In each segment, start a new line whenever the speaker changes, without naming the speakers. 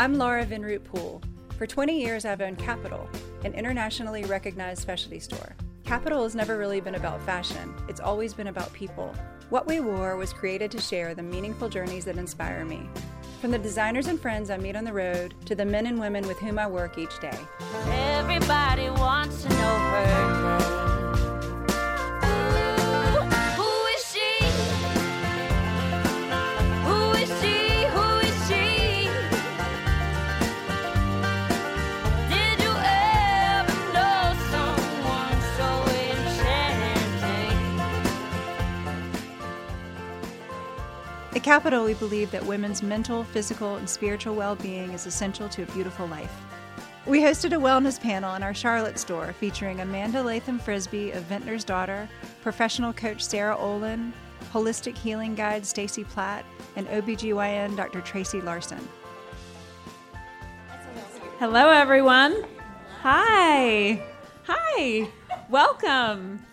I'm Laura Vinroot Poole. For 20 years, I've owned Capitol, an internationally recognized specialty store. Capitol has never really been about fashion, it's always been about people. What We Wore was created to share the meaningful journeys that inspire me. From the designers and friends I meet on the road to the men and women with whom I work each day.
Everybody wants to know her name.
At Capitol, we believe that women's mental, physical, and spiritual well being is essential to a beautiful life. We hosted a wellness panel in our Charlotte store featuring Amanda Latham Frisbie of Vintner's Daughter, professional coach Sarah Olin, holistic healing guide Stacey Platt, and OBGYN Dr. Tracy Larson.
Hello, everyone. Hi. Hi. Welcome.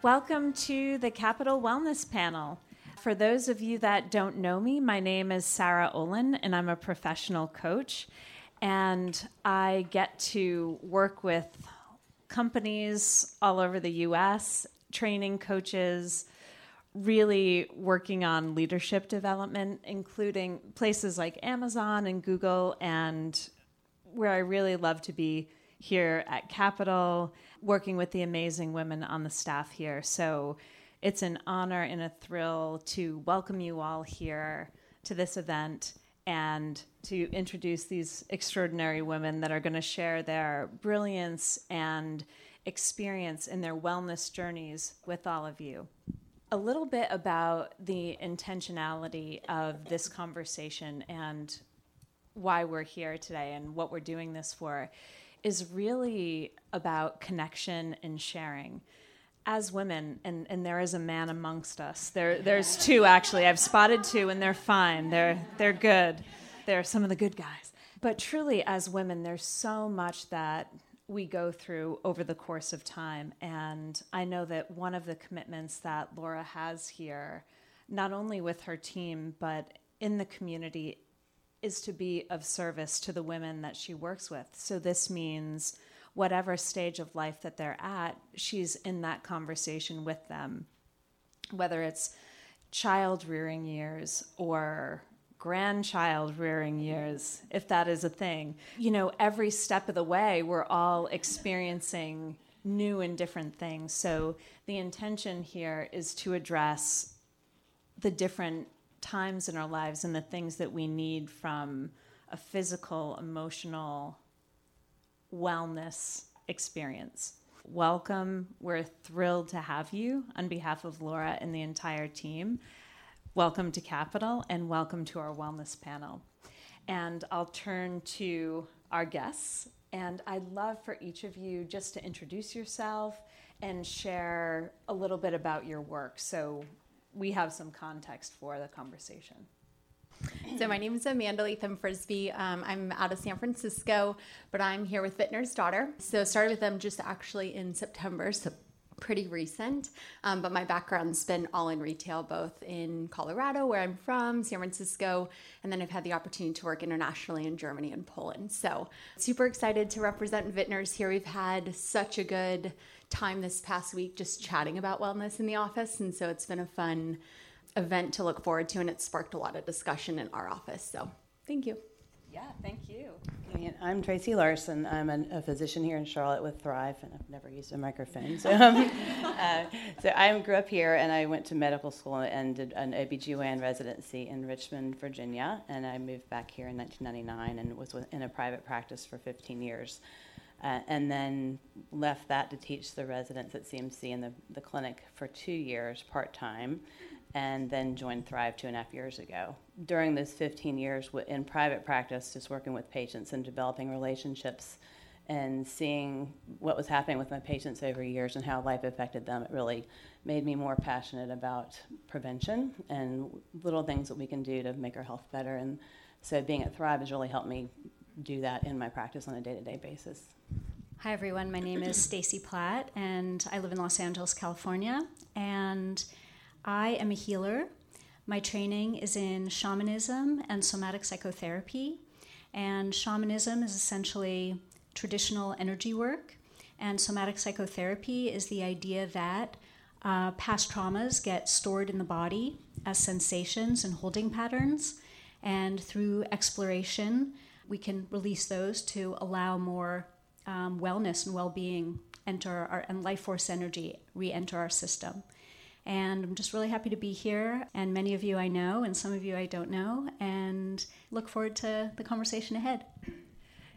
Welcome to the Capitol Wellness Panel. For those of you that don't know me, my name is Sarah Olin, and I'm a professional coach. And I get to work with companies all over the US, training coaches, really working on leadership development, including places like Amazon and Google, and where I really love to be here at Capitol, working with the amazing women on the staff here. So it's an honor and a thrill to welcome you all here to this event and to introduce these extraordinary women that are going to share their brilliance and experience in their wellness journeys with all of you. A little bit about the intentionality of this conversation and why we're here today and what we're doing this for is really about connection and sharing as women, and, and there is a man amongst us. There, there's two actually. I've spotted two, and they're fine. They're they're good. They're some of the good guys. But truly, as women, there's so much that we go through over the course of time, and I know that one of the commitments that Laura has here, not only with her team but in the community, is to be of service to the women that she works with. So this means whatever stage of life that they're at, she's in that conversation with them, whether it's child rearing years or grandchild rearing years, if that is a thing. You know, every step of the way, we're all experiencing new and different things. So the intention here is to address the different times in our lives and the things that we need from a physical, emotional, wellness experience. Welcome. We're thrilled to have you on behalf of Laura and the entire team. Welcome to Capitol and welcome to our wellness panel. And I'll turn to our guests. And I'd love for each of you just to introduce yourself and share a little bit about your work so we have some context for the conversation.
So my name is Amanda Latham Frisbie. Um, I'm out of San Francisco, but I'm here with Vintner's Daughter. So started with them just actually in September, so pretty recent. Um, but my background's been all in retail, both in Colorado, where I'm from, San Francisco, and then I've had the opportunity to work internationally in Germany and Poland. So super excited to represent Vintners here. We've had such a good time this past week just chatting about wellness in the office, and so it's been a fun event to look forward to, and it sparked a lot of discussion in our office. So, thank you.
Yeah, thank you.
I'm Tracy Larson. I'm an, a physician here in Charlotte with Thrive, and I've never used a microphone. So, um, uh, so I grew up here, and I went to medical school and did an OBGYN residency in Richmond, Virginia. And I moved back here in 1999 and was in a private practice for 15 years. Uh, and then left that to teach the residents at CMC in the, the clinic for two years part time and then joined Thrive two and a half years ago. During those 15 years in private practice, just working with patients and developing relationships and seeing what was happening with my patients over years and how life affected them, it really made me more passionate about prevention and little things that we can do to make our health better. And so being at Thrive has really helped me do that in my practice on a day to day basis.
Hi, everyone. My name is Stacey Platt, and I live in Los Angeles, California. And I am a healer. My training is in shamanism and somatic psychotherapy. And shamanism is essentially traditional energy work, and somatic psychotherapy is the idea that uh, past traumas get stored in the body as sensations and holding patterns, and through exploration, we can release those to allow more um, wellness and well-being enter our and life force energy re-enter our system. And I'm just really happy to be here. And many of you I know, and some of you I don't know, and look forward to the conversation ahead.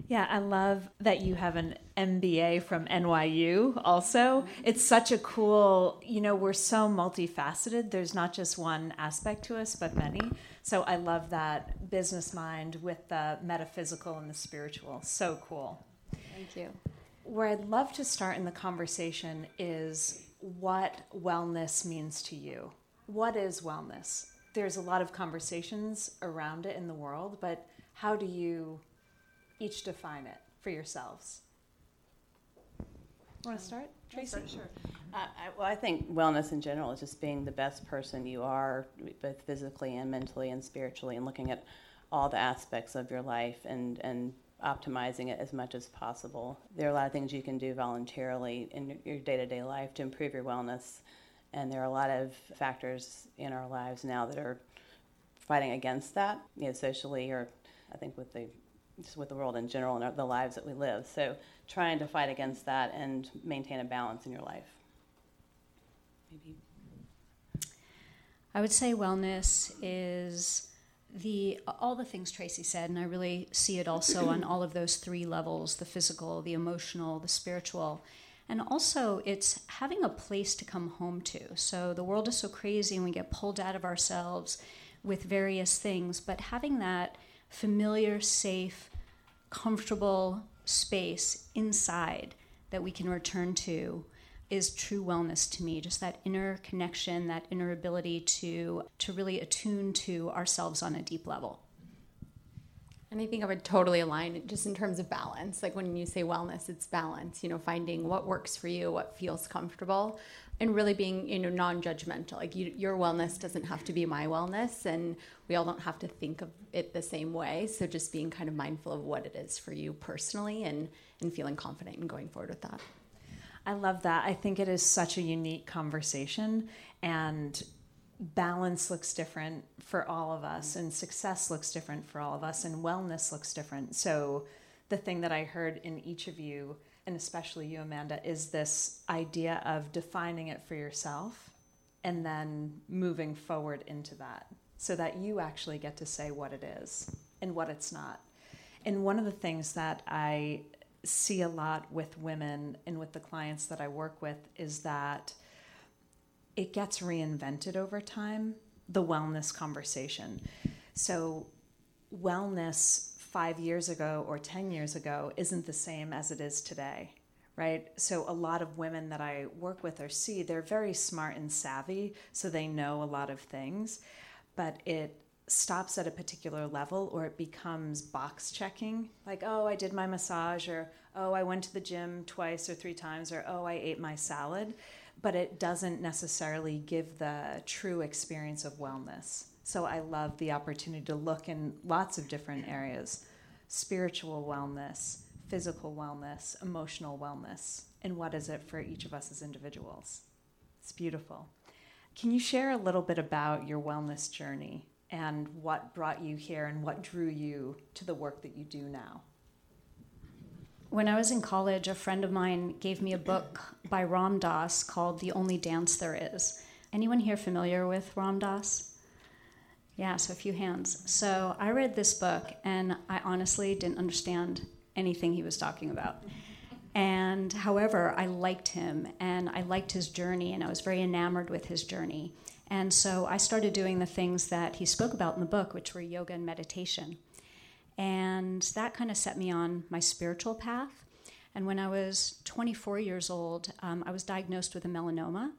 Yeah, I love that you have an MBA from NYU also. Mm-hmm. It's such a cool, you know, we're so multifaceted. There's not just one aspect to us, but many. So I love that business mind with the metaphysical and the spiritual. So cool.
Thank you.
Where I'd love to start in the conversation is what wellness means to you. What is wellness? There's a lot of conversations around it in the world, but how do you each define it for yourselves? Want to start, Tracy?
Sure. Uh, I, well, I think wellness in general is just being the best person you are, both physically and mentally and spiritually, and looking at all the aspects of your life and, and optimizing it as much as possible. There are a lot of things you can do voluntarily in your day to day life to improve your wellness, and there are a lot of factors in our lives now that are fighting against that, you know, socially or I think with the just with the world in general and the lives that we live. So trying to fight against that and maintain a balance in your life. Maybe.
I would say wellness is the all the things Tracy said, and I really see it also on all of those three levels: the physical, the emotional, the spiritual. And also, it's having a place to come home to. So, the world is so crazy and we get pulled out of ourselves with various things, but having that familiar, safe, comfortable space inside that we can return to is true wellness to me just that inner connection that inner ability to to really attune to ourselves on a deep level
and I think I would totally align just in terms of balance. Like when you say wellness, it's balance, you know, finding what works for you, what feels comfortable, and really being, you know, non judgmental. Like you, your wellness doesn't have to be my wellness, and we all don't have to think of it the same way. So just being kind of mindful of what it is for you personally and, and feeling confident in going forward with that.
I love that. I think it is such a unique conversation. And balance looks different for all of us and success looks different for all of us and wellness looks different so the thing that i heard in each of you and especially you amanda is this idea of defining it for yourself and then moving forward into that so that you actually get to say what it is and what it's not and one of the things that i see a lot with women and with the clients that i work with is that it gets reinvented over time, the wellness conversation. So, wellness five years ago or 10 years ago isn't the same as it is today, right? So, a lot of women that I work with or see, they're very smart and savvy, so they know a lot of things, but it stops at a particular level or it becomes box checking like oh i did my massage or oh i went to the gym twice or three times or oh i ate my salad but it doesn't necessarily give the true experience of wellness. So I love the opportunity to look in lots of different areas spiritual wellness, physical wellness, emotional wellness, and what is it for each of us as individuals. It's beautiful. Can you share a little bit about your wellness journey and what brought you here and what drew you to the work that you do now?
when I was in college, a friend of mine gave me a book by Ram Dass called The Only Dance There Is. Anyone here familiar with Ram Dass? Yeah, so a few hands. So I read this book and I honestly didn't understand anything he was talking about. And however, I liked him and I liked his journey and I was very enamored with his journey. And so I started doing the things that he spoke about in the book, which were yoga and meditation. And that kind of set me on my spiritual path. And when I was 24 years old, um, I was diagnosed with a melanoma.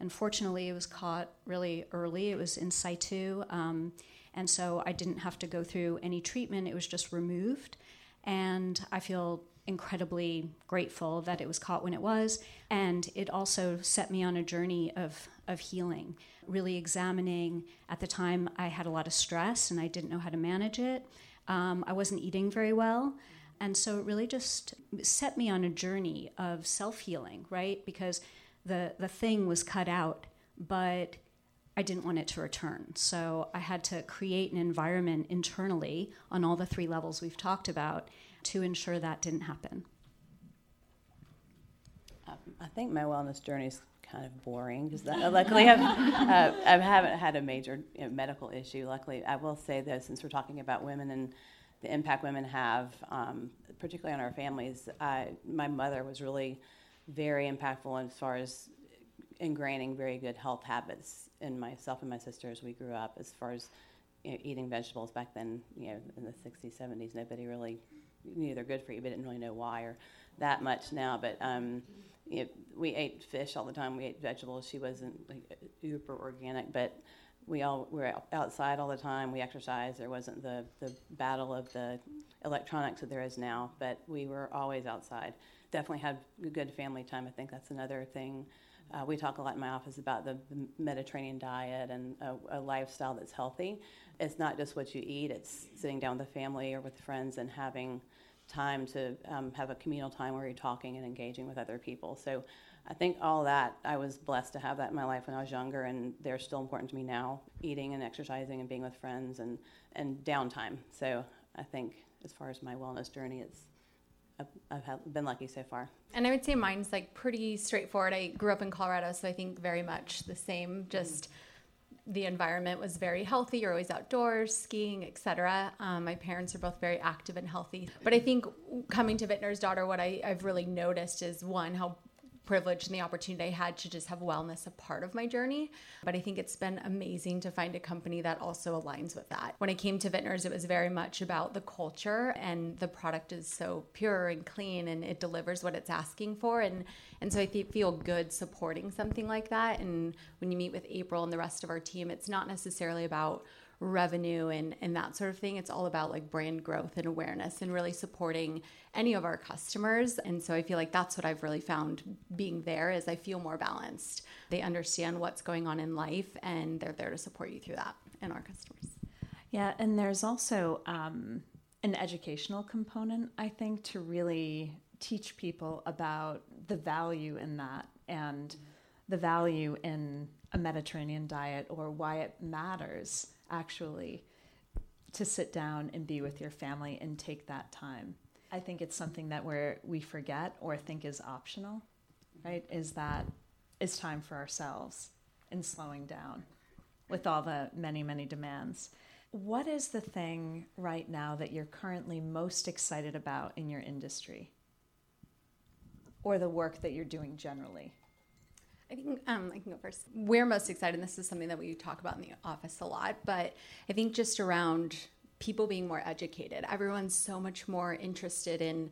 Unfortunately, it was caught really early. It was in situ. Um, and so I didn't have to go through any treatment, it was just removed. And I feel incredibly grateful that it was caught when it was. And it also set me on a journey of, of healing, really examining. At the time, I had a lot of stress and I didn't know how to manage it. Um, I wasn't eating very well. And so it really just set me on a journey of self healing, right? Because the, the thing was cut out, but I didn't want it to return. So I had to create an environment internally on all the three levels we've talked about to ensure that didn't happen.
Um, I think my wellness journey is kind of boring because luckily I've, uh, I haven't had a major you know, medical issue. Luckily, I will say though, since we're talking about women and the impact women have, um, particularly on our families, I, my mother was really very impactful as far as ingraining very good health habits in myself and my sister as we grew up. As far as you know, eating vegetables back then, you know, in the 60s, 70s, nobody really knew they're good for you, but didn't really know why or that much now. But um, you know, we ate fish all the time. We ate vegetables. She wasn't like super organic, but we all were outside all the time. We exercised. There wasn't the, the battle of the electronics that there is now, but we were always outside. Definitely had good family time. I think that's another thing. Uh, we talk a lot in my office about the, the Mediterranean diet and a, a, lifestyle that's healthy. It's not just what you eat, it's sitting down with the family or with friends and having time to um, have a communal time where you're talking and engaging with other people. So I think all that, I was blessed to have that in my life when I was younger, and they're still important to me now eating and exercising and being with friends and, and downtime. So I think as far as my wellness journey, it's I've, I've been lucky so far.
And I would say mine's like pretty straightforward. I grew up in Colorado, so I think very much the same. Just mm-hmm. The environment was very healthy. You're always outdoors, skiing, etc. Um, my parents are both very active and healthy. But I think coming to Vintner's Daughter, what I, I've really noticed is one how privilege and the opportunity I had to just have wellness a part of my journey. But I think it's been amazing to find a company that also aligns with that. When I came to Vintners, it was very much about the culture and the product is so pure and clean and it delivers what it's asking for. And, and so I th- feel good supporting something like that. And when you meet with April and the rest of our team, it's not necessarily about revenue and, and that sort of thing. It's all about like brand growth and awareness and really supporting any of our customers. And so I feel like that's what I've really found being there is I feel more balanced. They understand what's going on in life and they're there to support you through that and our customers.
Yeah, and there's also um, an educational component, I think, to really teach people about the value in that and the value in a Mediterranean diet or why it matters actually to sit down and be with your family and take that time. I think it's something that we we forget or think is optional, right? Is that it's time for ourselves and slowing down with all the many, many demands. What is the thing right now that you're currently most excited about in your industry or the work that you're doing generally?
I think um, I can go first. We're most excited. This is something that we talk about in the office a lot, but I think just around people being more educated. Everyone's so much more interested in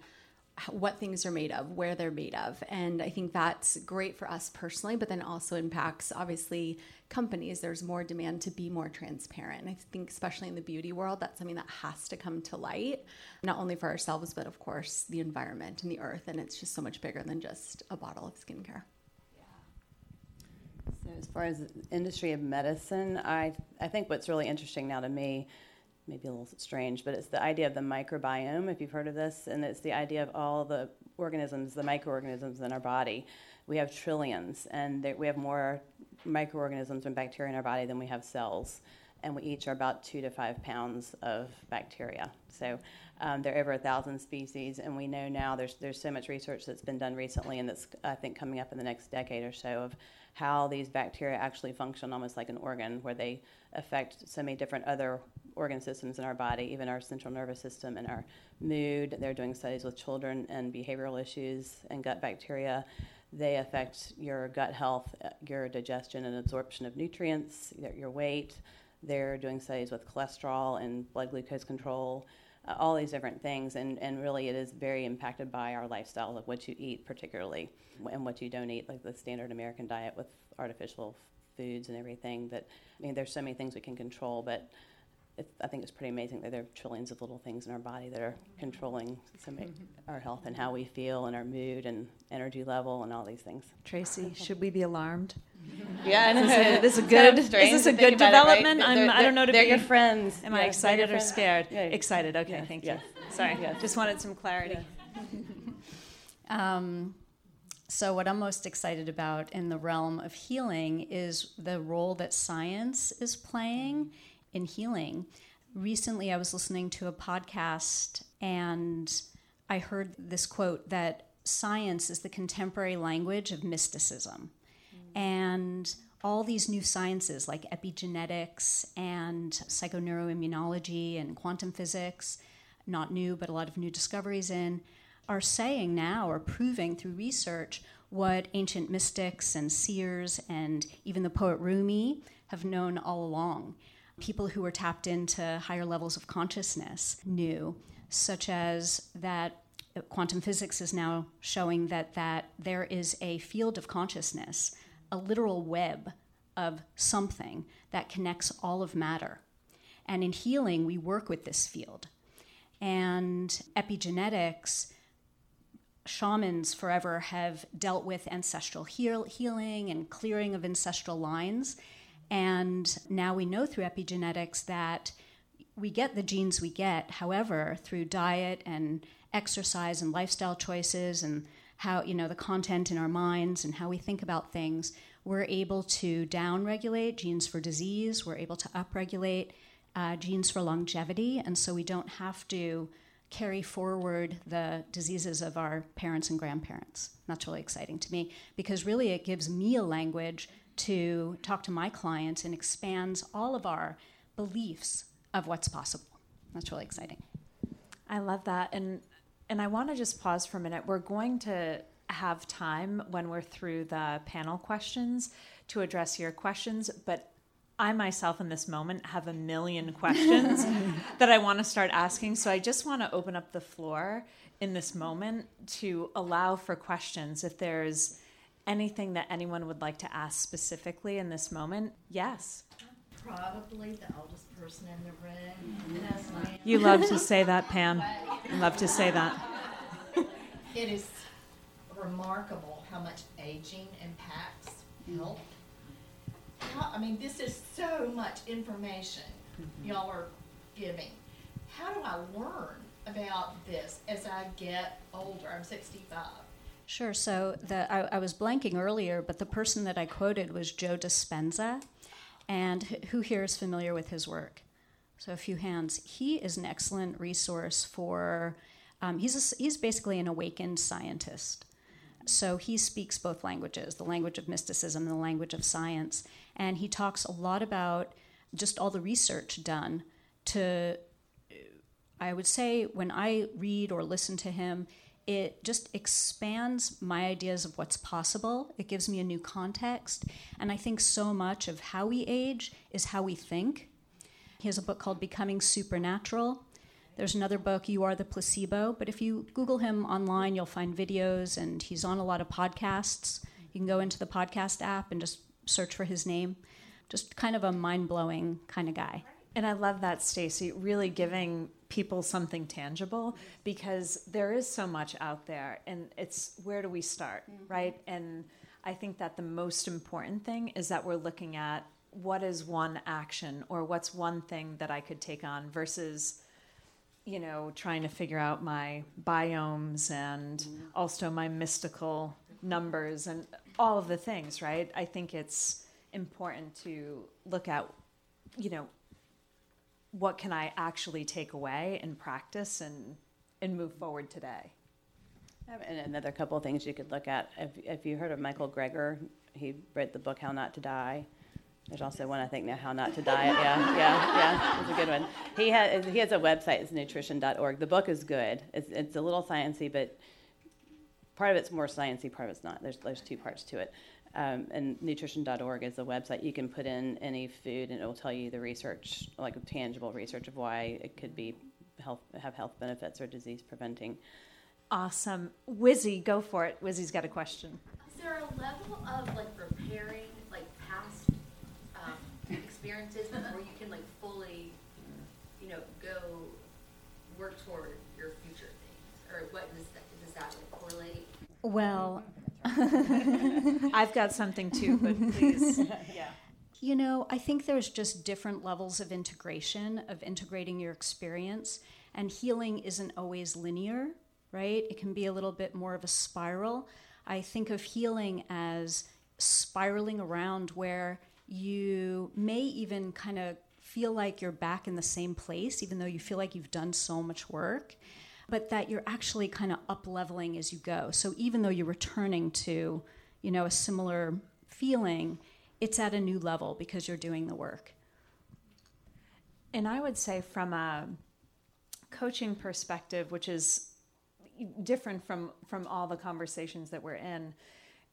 what things are made of, where they're made of. And I think that's great for us personally, but then also impacts obviously companies. There's more demand to be more transparent. I think, especially in the beauty world, that's something that has to come to light, not only for ourselves, but of course, the environment and the earth. And it's just so much bigger than just a bottle of skincare.
As far as industry of medicine, I I think what's really interesting now to me, maybe a little strange, but it's the idea of the microbiome. If you've heard of this, and it's the idea of all the organisms, the microorganisms in our body. We have trillions, and we have more microorganisms and bacteria in our body than we have cells and we each are about two to five pounds of bacteria. So um, there are over a thousand species, and we know now there's there's so much research that's been done recently, and that's I think coming up in the next decade or so of how these bacteria actually function almost like an organ, where they affect so many different other organ systems in our body, even our central nervous system and our mood. They're doing studies with children and behavioral issues and gut bacteria. They affect your gut health, uh, your digestion and absorption of nutrients, your weight. They're doing studies with cholesterol and blood glucose control. Uh, all these different things, and, and really it is very impacted by our lifestyle of what you eat, particularly, and what you don't eat, like the standard American diet with artificial foods and everything. That I mean, there's so many things we can control, but it, I think it's pretty amazing that there are trillions of little things in our body that are controlling some, our health and how we feel and our mood and energy level and all these things.
Tracy, should we be alarmed?
Yeah, and
Is this a good? Is this a good development? I'm, I don't know. To
they're
be,
your friends.
Am
Yeah,
I excited or scared?
Yeah.
Excited. Okay,
Yeah,
thank
yeah.
you. Sorry,
Yeah.
just wanted some clarity.
Um, so, what I'm most excited about in the realm of healing is the role that science is playing in healing. Recently, I was listening to a podcast and I heard this quote that science is the contemporary language of mysticism. And all these new sciences like epigenetics and psychoneuroimmunology and quantum physics, not new, but a lot of new discoveries in, are saying now or proving through research what ancient mystics and seers and even the poet Rumi have known all along. People who were tapped into higher levels of consciousness knew, such as that quantum physics is now showing that, that there is a field of consciousness, a literal web of something that connects all of matter. And in healing, we work with this field. And epigenetics, shamans forever have dealt with ancestral heal- healing and clearing of ancestral lines. And now we know through epigenetics that we get the genes we get. However, through diet and exercise and lifestyle choices and how, you know, the content in our minds and how we think about things, we're able to downregulate genes for disease, we're able to upregulate uh, genes for longevity, and so we don't have to carry forward the diseases of our parents and grandparents. That's really exciting to me because really it gives me a language to talk to my clients and expands all of our beliefs of what's possible. That's really exciting.
I love that. And and I want to just pause for a minute. We're going to have time when we're through the panel questions to address your questions, but I myself in this moment have a million questions that I want to start asking. So I just want to open up the floor in this moment to allow for questions. If there's anything that anyone would like to ask specifically in this moment, yes.
Probably the oldest person in the room.
You love to say that, Pam. Love to say that.
It is remarkable how much aging impacts health. How, I mean, this is so much information mm-hmm. y'all are giving. How do I learn about this as I get older? I'm 65.
Sure. So the I, I was blanking earlier, but the person that I quoted was Joe Dispenza, and who here is familiar with his work? So a few hands. He is an excellent resource for. Um, he's a he's basically an awakened scientist. So he speaks both languages, the language of mysticism and the language of science, and he talks a lot about just all the research done to I would say when I read or listen to him, it just expands my ideas of what's possible. It gives me a new context. And I think so much of how we age is how we think. He has a book called Becoming Supernatural. There's another book, You Are the Placebo. But if you Google him online, you'll find videos, and he's on a lot of podcasts. You can go into the podcast app and just search for his name. Just kind of a mind blowing kind of guy.
And I love that, Stacey, really giving people something tangible because there is so much out there and it's where do we start, mm-hmm. right? And I think that the most important thing is that we're looking at what is one action or what's one thing that I could take on versus you know trying to figure out my biomes and mm-hmm. also my mystical numbers and all of the things, right? I think it's important to look at you know what can I actually take away and practice and and move forward today.
And another couple of things you could look at. If, if you heard of Michael Greger, he read the book How Not to Die. There's also one I think now, How Not to Diet. Yeah, yeah, yeah. It's a good one. He has he has a website. It's nutrition.org. The book is good. It's it's a little sciencey, but part of it's more sciencey, part of it's not. There's there's two parts to it. Um, and nutrition.org is a website you can put in any food, and it will tell you the research, like tangible research of why it could be health have health benefits or disease preventing.
Awesome. Wizzy, go for it. Wizzy's got a question.
Is there a level of like repairing like past um, experiences before you can like fully you know, go work toward your future things, or what does that, does that like correlate?
Well,
I've got something too, but please. yeah.
You know, I think there's just different levels of integration, of integrating your experience, and healing isn't always linear, right? It can be a little bit more of a spiral. I think of healing as spiraling around where you may even kind of feel like you're back in the same place, even though you feel like you've done so much work, but that you're actually kind of up leveling as you go. So even though you're returning to, you know, a similar feeling, it's at a new level because you're doing the work.
And I would say, from a coaching perspective, which is different from from all the conversations that we're in,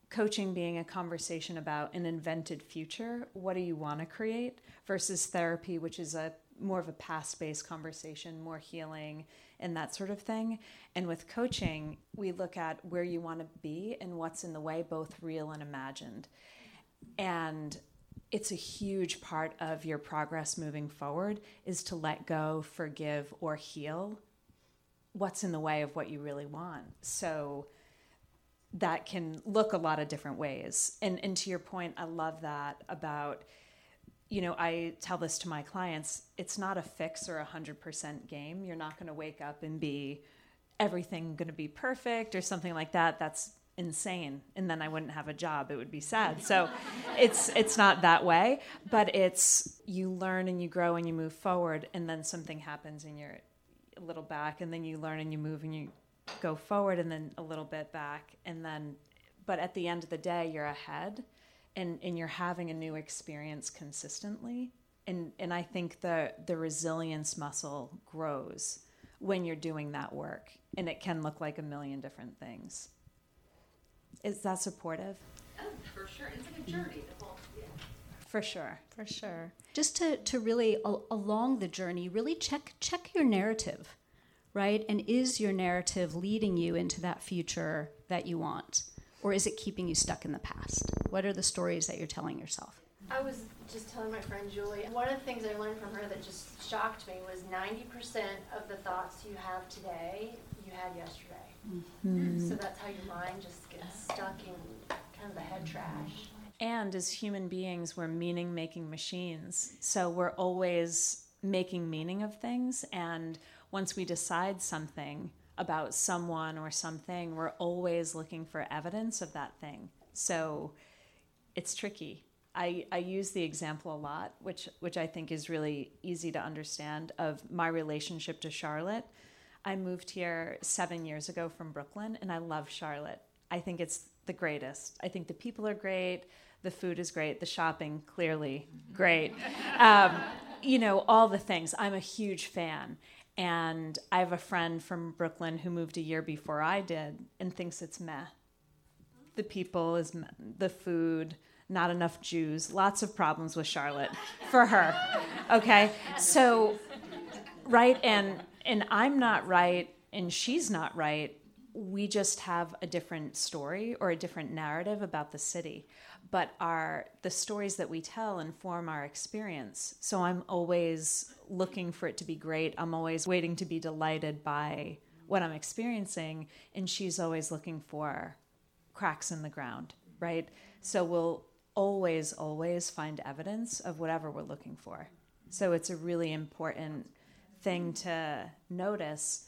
coaching being a conversation about an invented future what do you want to create versus therapy which is a more of a past-based conversation more healing and that sort of thing. And with coaching we look at where you want to be and what's in the way both real and imagined. And it's a huge part of your progress moving forward is to let go forgive or heal what's in the way of what you really want. So that can look a lot of different ways. And and to your point, I love that about you know, I tell this to my clients, it's not a fix or a 100% game. You're not going to wake up and be everything going to be perfect or something like that. That's insane and then I wouldn't have a job. It would be sad. So it's it's not that way, but it's you learn and you grow and you move forward and then something happens and you're a little back and then you learn and you move and you go forward and then a little bit back and then but at the end of the day you're ahead and and you're having a new experience consistently and and I think the the resilience muscle grows when you're doing that work and it can look like a million different things is that supportive
oh for sure it's like a journey the whole yeah.
for sure
for sure just to, to really along the journey really check check your narrative right? And is your narrative leading you into that future that you want? Or is it keeping you stuck in the past? What are the stories that you're telling yourself?
I was just telling my friend Julie, one of the things I learned from her that just shocked me was 90% of the thoughts you have today, you had yesterday. Mm-hmm. So that's how your mind just gets stuck in kind of the head trash.
And as human beings, we're meaning making machines. So we're always making meaning of things and once we decide something about someone or something, we're always looking for evidence of that thing. So it's tricky. I, I use the example a lot, which which I think is really easy to understand of my relationship to Charlotte. I moved here seven years ago from Brooklyn, and I love Charlotte. I think it's the greatest. I think the people are great, the food is great, the shopping clearly great. Um, you know all the things. I'm a huge fan, and I have a friend from Brooklyn who moved a year before I did and thinks it's meh. The people is meh. the food, not enough Jews, lots of problems with Charlotte for her. Okay? So right and and I'm not right and she's not right. We just have a different story or a different narrative about the city but our the stories that we tell inform our experience. So i'm always looking for it to be great. I'm always waiting to be delighted by what i'm experiencing and she's always looking for cracks in the ground right? So we'll always always find evidence of whatever we're looking for. So it's a really important thing to notice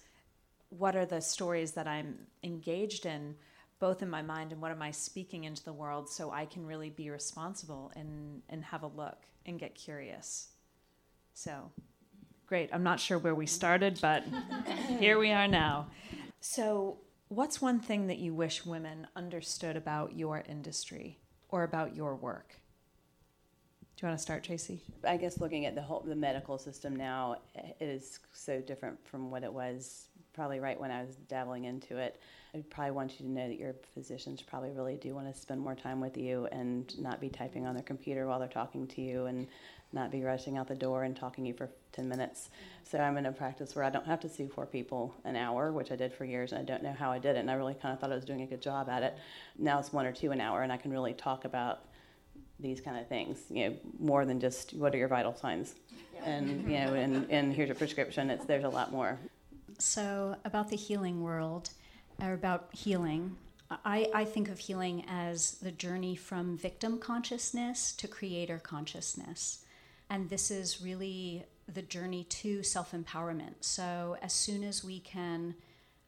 what are the stories that i'm engaged in both in my mind and what am I speaking into the world so I can really be responsible and, and have a look and get curious. So, great. I'm not sure where we started, but here we are now. So, what's one thing that you wish women understood about your industry or about your work? Do you want to start, Tracy?
I guess looking at the whole the medical system now is so different from what it was probably right when I was dabbling into it. I probably want you to know that your physicians probably really do want to spend more time with you and not be typing on their computer while they're talking to you and not be rushing out the door and talking to you for 10 minutes. So I'm in a practice where I don't have to see four people an hour, which I did for years, and I don't know how I did it, and I really kind of thought I was doing a good job at it. Now it's one or two an hour, and I can really talk about these kind of things, you know, more than just what are your vital signs, yeah. and you know, and, and here's a prescription. It's there's a lot more
So, about the healing world, or about healing, I, I think of healing as the journey from victim consciousness to creator consciousness. And this is really the journey to self empowerment. So, as soon as we can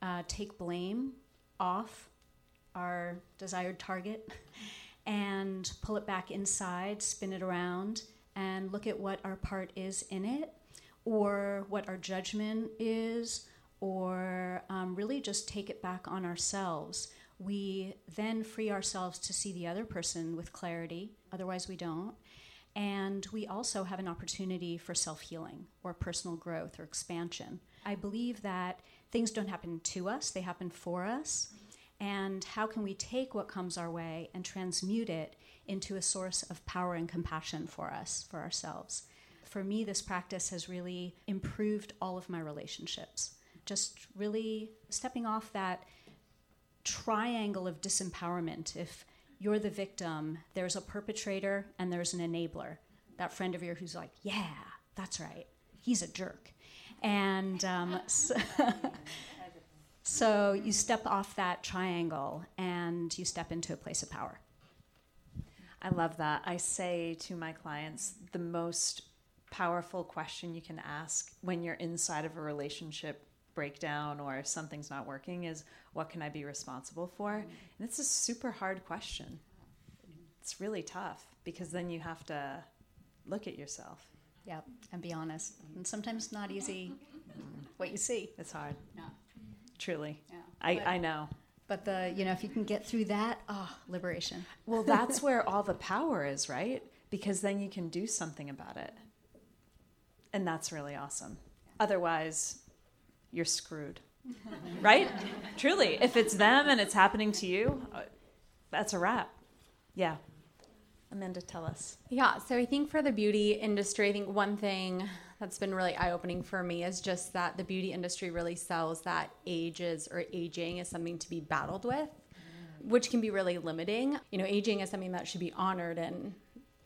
uh, take blame off our desired target and pull it back inside, spin it around, and look at what our part is in it, or what our judgment is, or um, really just take it back on ourselves. We then free ourselves to see the other person with clarity, otherwise, we don't. And we also have an opportunity for self healing or personal growth or expansion. I believe that things don't happen to us, they happen for us. And how can we take what comes our way and transmute it into a source of power and compassion for us, for ourselves? For me, this practice has really improved all of my relationships. Just really stepping off that triangle of disempowerment. If you're the victim, there's a perpetrator and there's an enabler. That friend of yours who's like, yeah, that's right, he's a jerk. And um, so, so you step off that triangle and you step into a place of power.
I love that. I say to my clients the most powerful question you can ask when you're inside of a relationship breakdown or if something's not working is what can I be responsible for? Mm-hmm. And it's a super hard question. It's really tough because then you have to look at yourself.
Yep, and be honest. And sometimes not easy mm-hmm. what you see.
It's hard.
Yeah.
Truly.
Yeah.
I,
But-
I know.
But the you know if you can get through that, oh, liberation.
Well, that's where all the power is, right? Because then you can do something about it. And that's really awesome. Otherwise, you're screwed. right? Truly. If it's them and it's happening to you, uh, that's a wrap. Yeah. Amanda, tell us.
Yeah, so I think for the beauty industry, I think one thing that's been really eye opening for me is just that the beauty industry really sells that ages or aging is something to be battled with, which can be really limiting. You know, aging is something that should be honored, and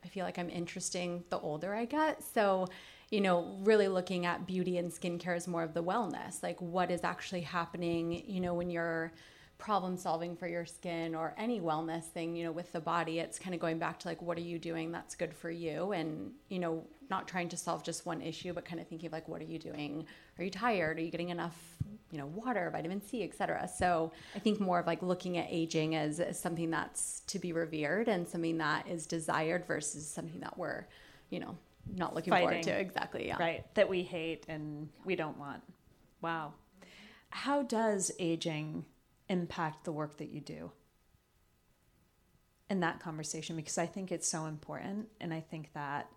I feel like I'm interesting the older I get. So, you know, really looking at beauty and skincare is more of the wellness, like what is actually happening, you know, when you're problem solving for your skin or any wellness thing, you know, with the body, it's kind of going back to like, what are you doing that's good for you? And, you know, not trying to solve just one issue, but kind of thinking of like, what are you doing? Are you tired? Are you getting enough, you know, water, vitamin C, et cetera? So I think more of like looking at aging as, as something that's to be revered and something that is desired versus something that we're, you know, not looking forward to. Exactly. Yeah.
Right. That we hate and we don't want. Wow. How does aging impact the work that you do? In that conversation, because I think it's so important. And I think that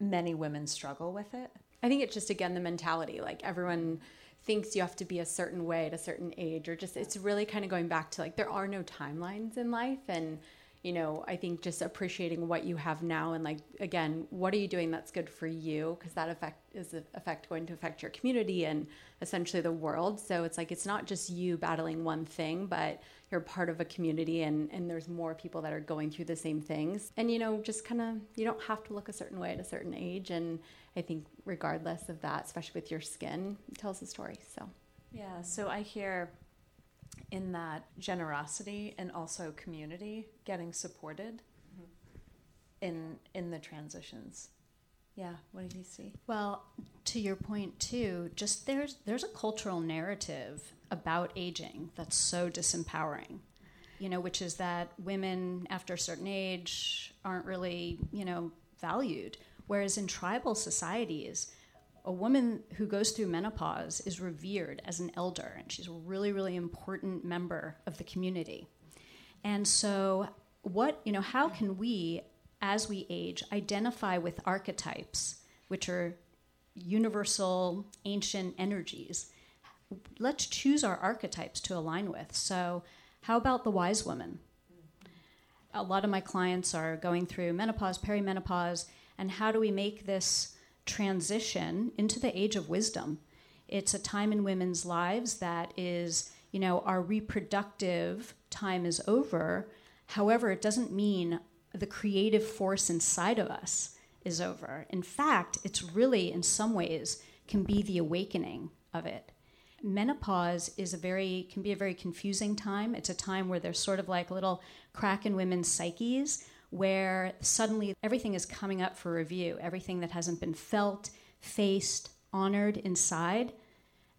many women struggle with it.
I think it's just again the mentality. Like everyone thinks you have to be a certain way at a certain age, or just it's really kind of going back to like there are no timelines in life, and you know I think just appreciating what you have now, and like again, what are you doing that's good for you? Because that effect is a effect going to affect your community and essentially the world. So it's like it's not just you battling one thing, but you're part of a community, and and there's more people that are going through the same things, and you know just kind of you don't have to look a certain way at a certain age, and I think regardless of that, especially with your skin, tells a story. So
Yeah. So I hear in that generosity and also community getting supported mm-hmm. in in the transitions. Yeah. What did you see?
Well, to your point too, just there's there's a cultural narrative about aging that's so disempowering. You know, which is that women after a certain age aren't really, you know, valued. Whereas in tribal societies, a woman who goes through menopause is revered as an elder and she's a really, really important member of the community. And so, what, you know, how can we, as we age, identify with archetypes, which are universal ancient energies? Let's choose our archetypes to align with. So, how about the wise woman? A lot of my clients are going through menopause, perimenopause, and how do we make this transition into the age of wisdom? It's a time in women's lives that is, you know, our reproductive time is over. However, it doesn't mean the creative force inside of us is over. In fact, it's really, in some ways, can be the awakening of it. menopause is a very can be a very confusing time. It's a time where there's sort of like a little crack in women's psyches where suddenly everything is coming up for review, everything that hasn't been felt, faced, honored inside.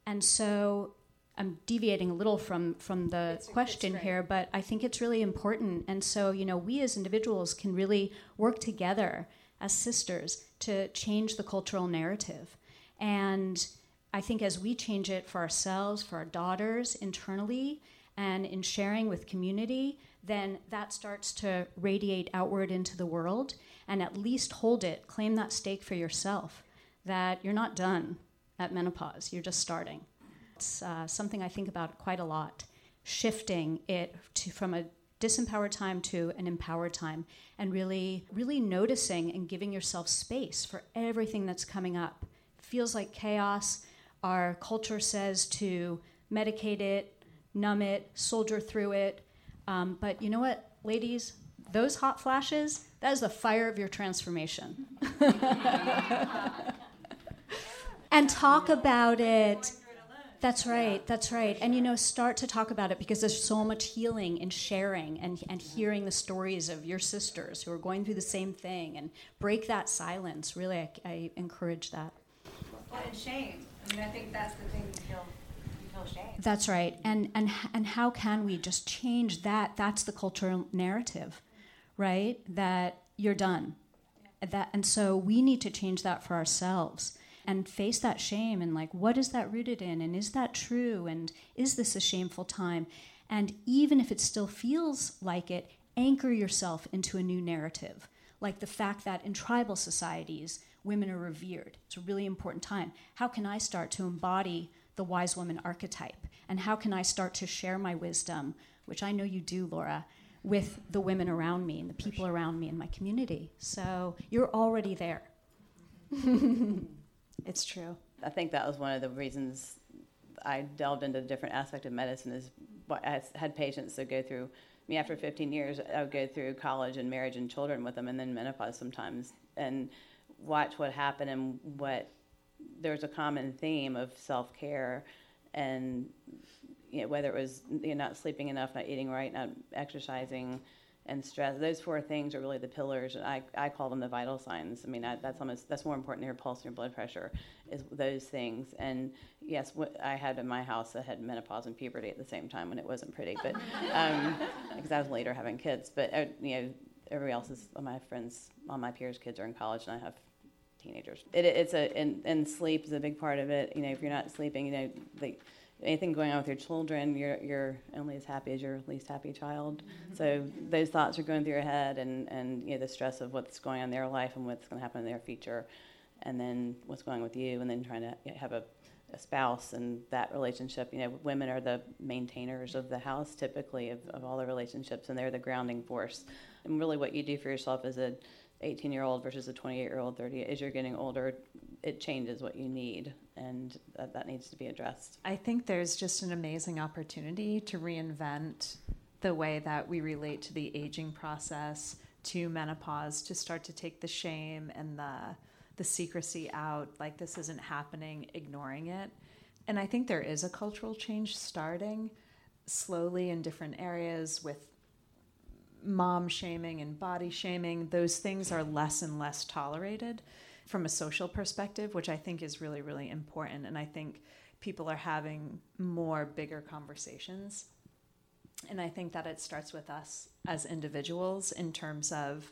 And so I'm deviating a little from from the it's, question it's here, but I think it's really important. And so, you know, we as individuals can really work together as sisters to change the cultural narrative. And I think as we change it for ourselves, for our daughters internally, and in sharing with community, then that starts to radiate outward into the world and at least hold it, claim that stake for yourself that you're not done at menopause, you're just starting. It's uh, something I think about quite a lot, shifting it to, from a disempowered time to an empowered time and really really noticing and giving yourself space for everything that's coming up feels like chaos our culture says to medicate it, numb it, soldier through it. Um, but you know what, ladies? Those hot flashes, that is the fire of your transformation. and talk about it. That's right, that's right. And you know, start to talk about it because there's so much healing in sharing and, and hearing the stories of your sisters who are going through the same thing and break that silence. Really, I, I encourage that.
Well, and shame. I mean, I think that's the thing you Shame.
That's right, and and and how can we just change that? That's the cultural narrative, right? That you're done, that, and so we need to change that for ourselves and face that shame and like, what is that rooted in, and is that true, and is this a shameful time? And even if it still feels like it, anchor yourself into a new narrative, like the fact that in tribal societies women are revered. It's a really important time. How can I start to embody the wise woman archetype? And how can I start to share my wisdom, which I know you do, Laura, with the women around me and the people around me in my community? So you're already there. it's true.
I think that was one of the reasons I delved into a different aspect of medicine is I had patients that go through I me after 15 years I would go through college and marriage and children with them and then menopause sometimes and watch what happened and what there's a common theme of self care and you know, whether it was you know, not sleeping enough, not eating right, not exercising, and stress. Those four things are really the pillars. I, I call them the vital signs. I mean, I, that's almost that's more important than your pulse and your blood pressure is those things. And yes, what I had in my house, I had menopause and puberty at the same time when it wasn't pretty, but um, because I was later having kids. But uh, you know, everybody else is my friends, all my peers' kids are in college, and I have teenagers. It, it's a and, and sleep is a big part of it. You know, if you're not sleeping, you know, the, anything going on with your children, you're you're only as happy as your least happy child. Mm-hmm. So those thoughts are going through your head, and and you know the stress of what's going on in their life and what's going to happen in their future, and then what's going on with you, and then trying to have a a spouse and that relationship. You know, women are the maintainers of the house typically of, of all the relationships, and they're the grounding force. And really, what you do for yourself as a 18 year old versus a 28 year old 30 as you're getting older it changes what you need and that, that needs to be addressed.
I think there's just an amazing opportunity to reinvent the way that we relate to the aging process to menopause to start to take the shame and the the secrecy out like this isn't happening ignoring it. And i think there is a cultural change starting slowly in different areas with mom shaming and body shaming, those things are less and less tolerated from a social perspective, which I think is really, really important. And I think people are having more bigger conversations. And I think that it starts with us as individuals in terms of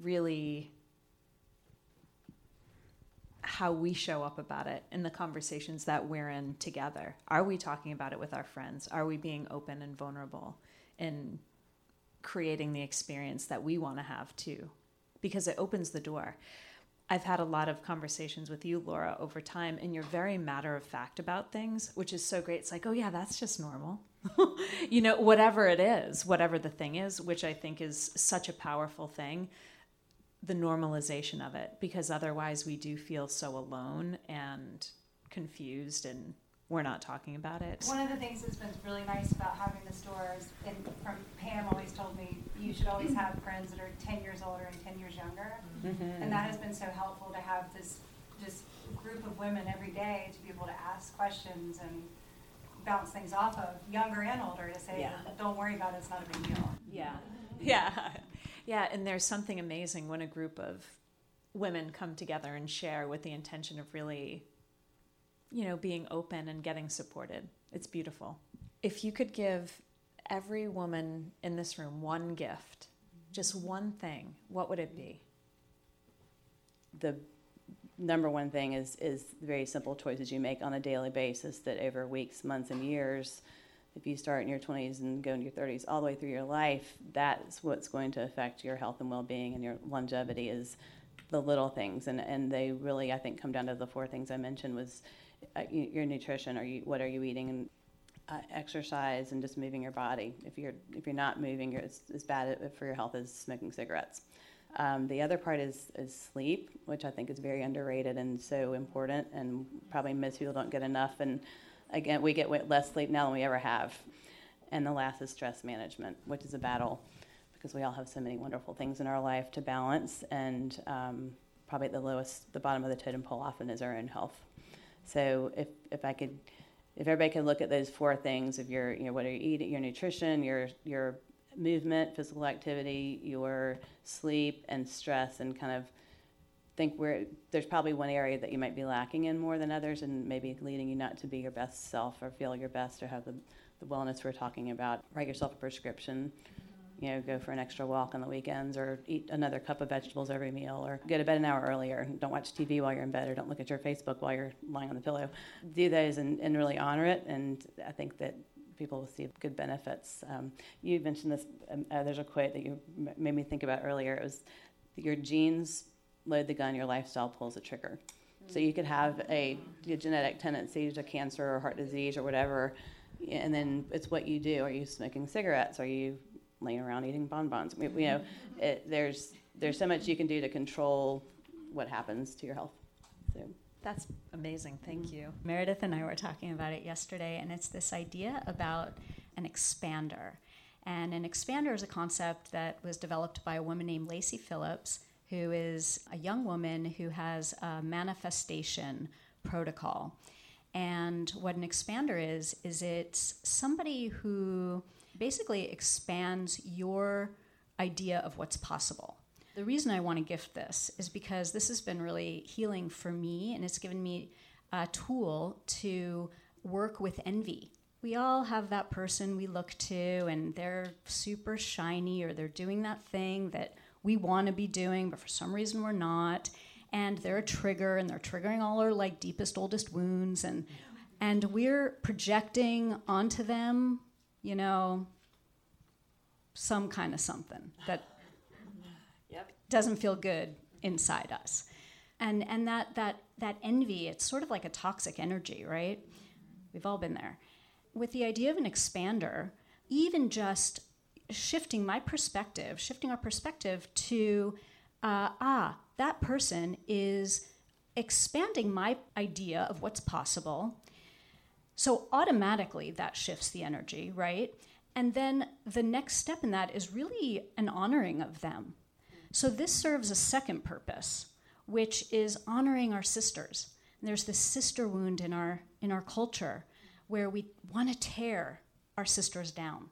really how we show up about it in the conversations that we're in together. Are we talking about it with our friends? Are we being open and vulnerable in creating the experience that we want to have too, because it opens the door. I've had a lot of conversations with you, Laura, over time, and you're very matter of fact about things, which is so great. It's like, oh, yeah, that's just normal. you know, whatever it is, whatever the thing is, which I think is such a powerful thing, the normalization of it, because otherwise we do feel so alone and confused and we're not talking about it.
One of the things that's been really nice about having the stores, and from Pam always told me, you should always have friends that are 10 years older and 10 years younger. Mm-hmm. And that has been so helpful to have this just group of women every day to be able to ask questions and bounce things off of, younger and older, to say,
Yeah.
don't worry about it, it's not a big deal.
Yeah. Yeah. Yeah. And there's something amazing when a group of women come together and share with the intention of really, you know, being open and getting supported. It's beautiful. If you could give every woman in this room one gift, just one thing, what would it be?
the number one thing is is very simple choices you make on a daily basis that over weeks, months, and years, if you start in your 20s and go into your 30s, all the way through your life, that's what's going to affect your health and well-being and your longevity is the little things, and and they really I think come down to the four things I mentioned was uh, your nutrition. Are you what are you eating and uh, exercise and just moving your body. If you're if you're not moving, you're, it's as bad for your health as smoking cigarettes. Um, the other part is, is sleep, which I think is very underrated and so important, and probably most people don't get enough. And again, we get less sleep now than we ever have. And the last is stress management, which is a battle because we all have so many wonderful things in our life to balance. And um, probably at the lowest, the bottom of the totem pole often is our own health. So if, if I could, if everybody could look at those four things of your, you know, what are you eating, your nutrition, your, your movement, physical activity, your sleep and stress, and kind of think where there's probably one area that you might be lacking in more than others, and maybe leading you not to be your best self or feel your best or have the, the wellness we're talking about. Write yourself a prescription. You know, go for an extra walk on the weekends, or eat another cup of vegetables every meal, or go to bed an hour earlier. Don't watch TV while you're in bed, or don't look at your Facebook while you're lying on the pillow. Do those and, and really honor it, and I think that people will see good benefits. Um, you mentioned this. Um, uh, there's a quote that you m- made me think about earlier. It was, "Your genes load the gun, your lifestyle pulls the trigger." So you could have a, a genetic tendency to cancer or heart disease or whatever, and then it's what you do. Are you smoking cigarettes? Are you laying around eating bonbons? We, you know, it, there's there's so much you can do to control what happens to your health. So.
That's amazing. Thank you.
Meredith and I were talking about it yesterday, and it's this idea about an expander. And an expander is a concept that was developed by a woman named Lacy Phillips, who is a young woman who has a manifestation protocol. And what an expander is, is it's somebody who basically expands your idea of what's possible. The reason I want to gift this is because this has been really healing for me and it's given me a tool to work with envy. We all have that person we look to and they're super shiny or they're doing that thing that we want to be doing, but for some reason we're not. And they're a trigger and they're triggering all our like deepest, oldest wounds and and we're projecting onto them, you know, some kind of something that doesn't feel good inside us. And and that that that envy, it's sort of like a toxic energy, right? We've all been there. With the idea of an expander, even just shifting my perspective, shifting our perspective to uh, ah, that person is expanding my idea of what's possible. So automatically that shifts the energy, right? And then the next step in that is really an honoring of them. So this serves a second purpose, which is honoring our sisters. And there's this sister wound in our in our culture where we want to tear our sisters down.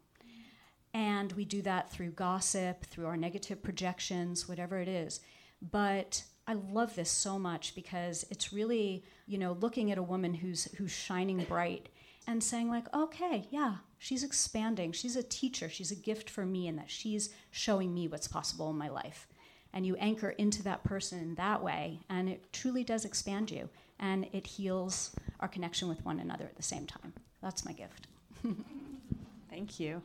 And we do that through gossip, through our negative projections, whatever it is. But I love this so much because it's really, you know, looking at a woman who's who's shining bright and saying like, "Okay, yeah, she's expanding. She's a teacher. She's a gift for me and that she's showing me what's possible in my life." And you anchor into that person in that way, and it truly does expand you and it heals our connection with one another at the same time. That's my gift.
Thank you.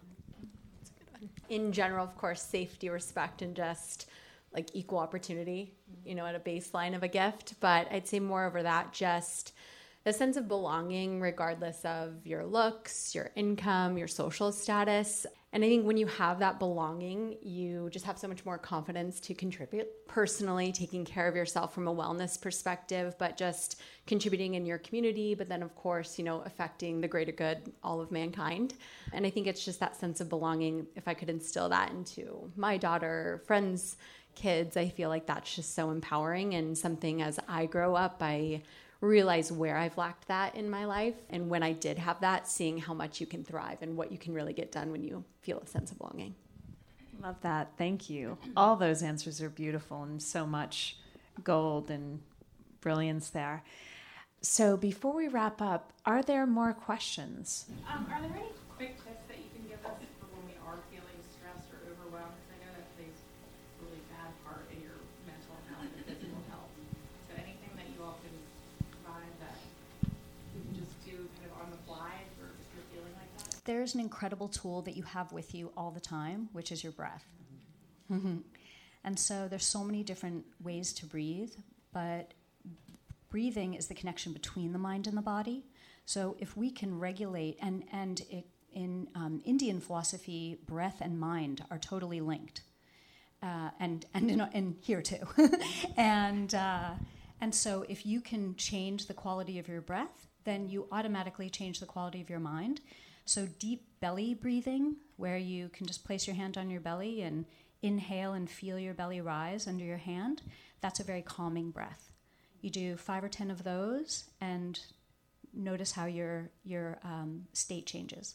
in general, of course, safety, respect, and just like equal opportunity, you know, at a baseline of a gift. But I'd say more over that, just the sense of belonging, regardless of your looks, your income, your social status. And I think when you have that belonging, you just have so much more confidence to contribute personally, taking care of yourself from a wellness perspective, but just contributing in your community, but then, of course, you know, affecting the greater good, all of mankind. And I think it's just that sense of belonging. If I could instill that into my daughter, friends, kids, I feel like that's just so empowering and something as I grow up, I realize where I've lacked that in my life. And when I did have that, seeing how much you can thrive and what you can really get done when you feel a sense of belonging.
Love that. Thank you. All those answers are beautiful and so much gold and brilliance there. So before we wrap up, are there more questions?
Um, are there any
There's an incredible tool that you have with you all the time, which is your breath. Mm-hmm. And so there's so many different ways to breathe, but breathing is the connection between the mind and the body. So if we can regulate, and, and it, in um, Indian philosophy, breath and mind are totally linked. Uh, and and, in, and here too. and, uh, and so if you can change the quality of your breath, then you automatically change the quality of your mind. So deep belly breathing, where you can just place your hand on your belly and inhale and feel your belly rise under your hand, that's a very calming breath. You do five or ten of those and notice how your, your um, state changes.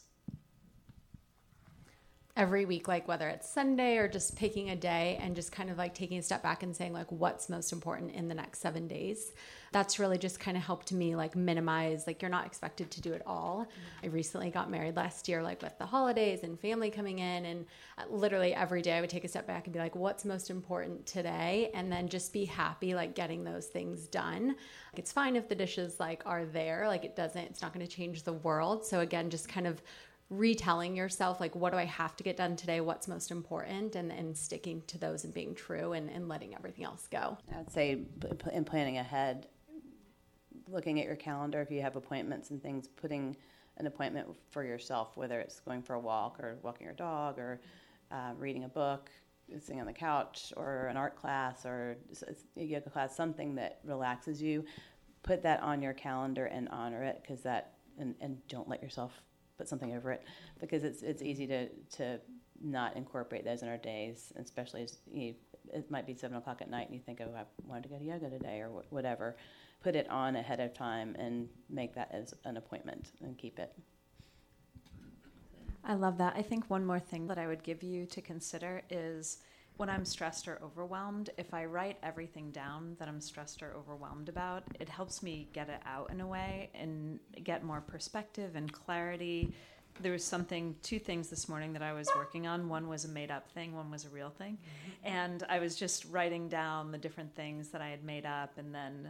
Every week like whether it's sunday or just picking a day and just kind of like taking a step back and saying like what's most important in the next seven days. That's really just kind of helped me like minimize like you're not expected to do it all. I recently got married last year like with the holidays and family coming in and uh, literally every day i would take a step back and be like what's most important today? And then just be happy like getting those things done. It's fine if the dishes like are there like it doesn't it's not going to change the world. So again just kind of retelling yourself like what do i have to get done today? What's most important? And, and sticking to those and being true and, and letting everything else go.
I'd say in planning ahead, looking at your calendar, if you have appointments and things, putting an appointment for yourself, whether it's going for a walk or walking your dog or uh, reading a book, sitting on the couch or an art class or a yoga class, something that relaxes you, put that on your calendar and honor it because that, and, and don't let yourself put something over it because it's, it's easy to, to not incorporate those in our days, especially as you, it might be seven o'clock at night and you think, oh, I wanted to go to yoga today or wh- whatever. Put it on ahead of time and make that as an appointment and keep it.
I love that. I think one more thing that I would give you to consider is when I'm stressed or overwhelmed, if I write everything down that I'm stressed or overwhelmed about, it helps me get it out in a way and get more perspective and clarity. There was something, two things this morning that I was working on. One was a made up thing, one was a real thing. Mm-hmm. And I was just writing down the different things that I had made up. And then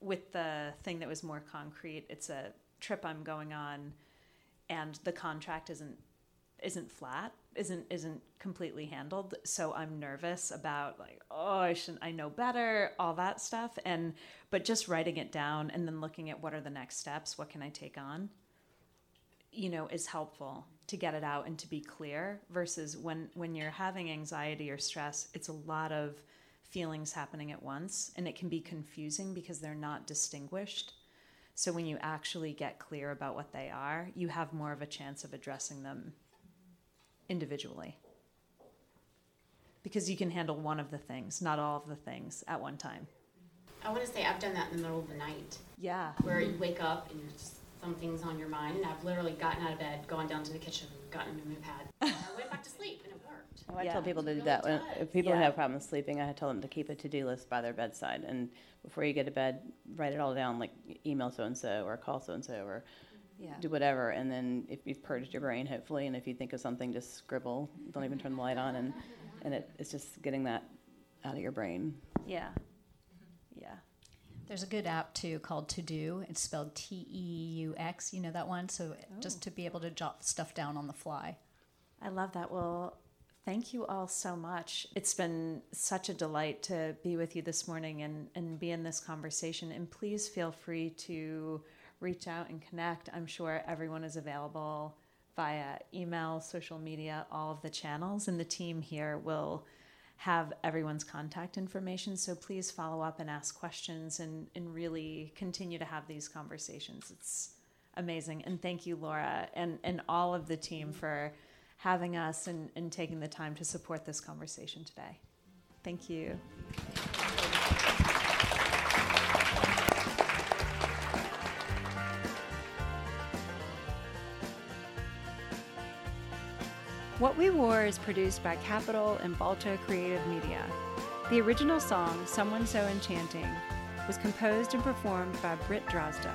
with the thing that was more concrete, it's a trip I'm going on and the contract isn't isn't flat isn't isn't completely handled so i'm nervous about like oh i shouldn't i know better all that stuff and but just writing it down and then looking at what are the next steps what can i take on you know is helpful to get it out and to be clear versus when when you're having anxiety or stress it's a lot of feelings happening at once and it can be confusing because they're not distinguished. So when you actually get clear about what they are you have more of a chance of addressing them individually because you can handle one of the things not all of the things at one time
I want to say I've done that in the middle of the night
yeah
where you wake up and there's just something's on your mind. And I've literally gotten out of bed, gone down to the kitchen, gotten a new pad. and I went back to sleep and it worked.
Well, I
Yeah.
tell people to do that. When, if people
Yeah.
have problems sleeping, I tell them to keep a to-do list by their bedside, and before you get to bed, write it all down, like email so and so or call so and so or
yeah
do whatever. And then if you've purged your brain, hopefully, and if you think of something, just scribble. Don't even turn the light on, and and it, it's just getting that out of your brain.
yeah mm-hmm. yeah
There's a good app too called TeuxDeux. It's spelled T E U X. You know that one? So oh. just to be able to jot stuff down on the fly.
I love that. Well, thank you all so much. It's been such a delight to be with you this morning and, and be in this conversation. And please feel free to reach out and connect. I'm sure everyone is available via email, social media, all of the channels. And the team here will have everyone's contact information. So please follow up and ask questions and, and really continue to have these conversations. It's amazing. And thank you, Laura, and, and all of the team for having us and, and taking the time to support this conversation today. Thank you.
What We Wore is produced by Capitol and Balto Creative Media. The original song, Someone So Enchanting, was composed and performed by Britt Drozda.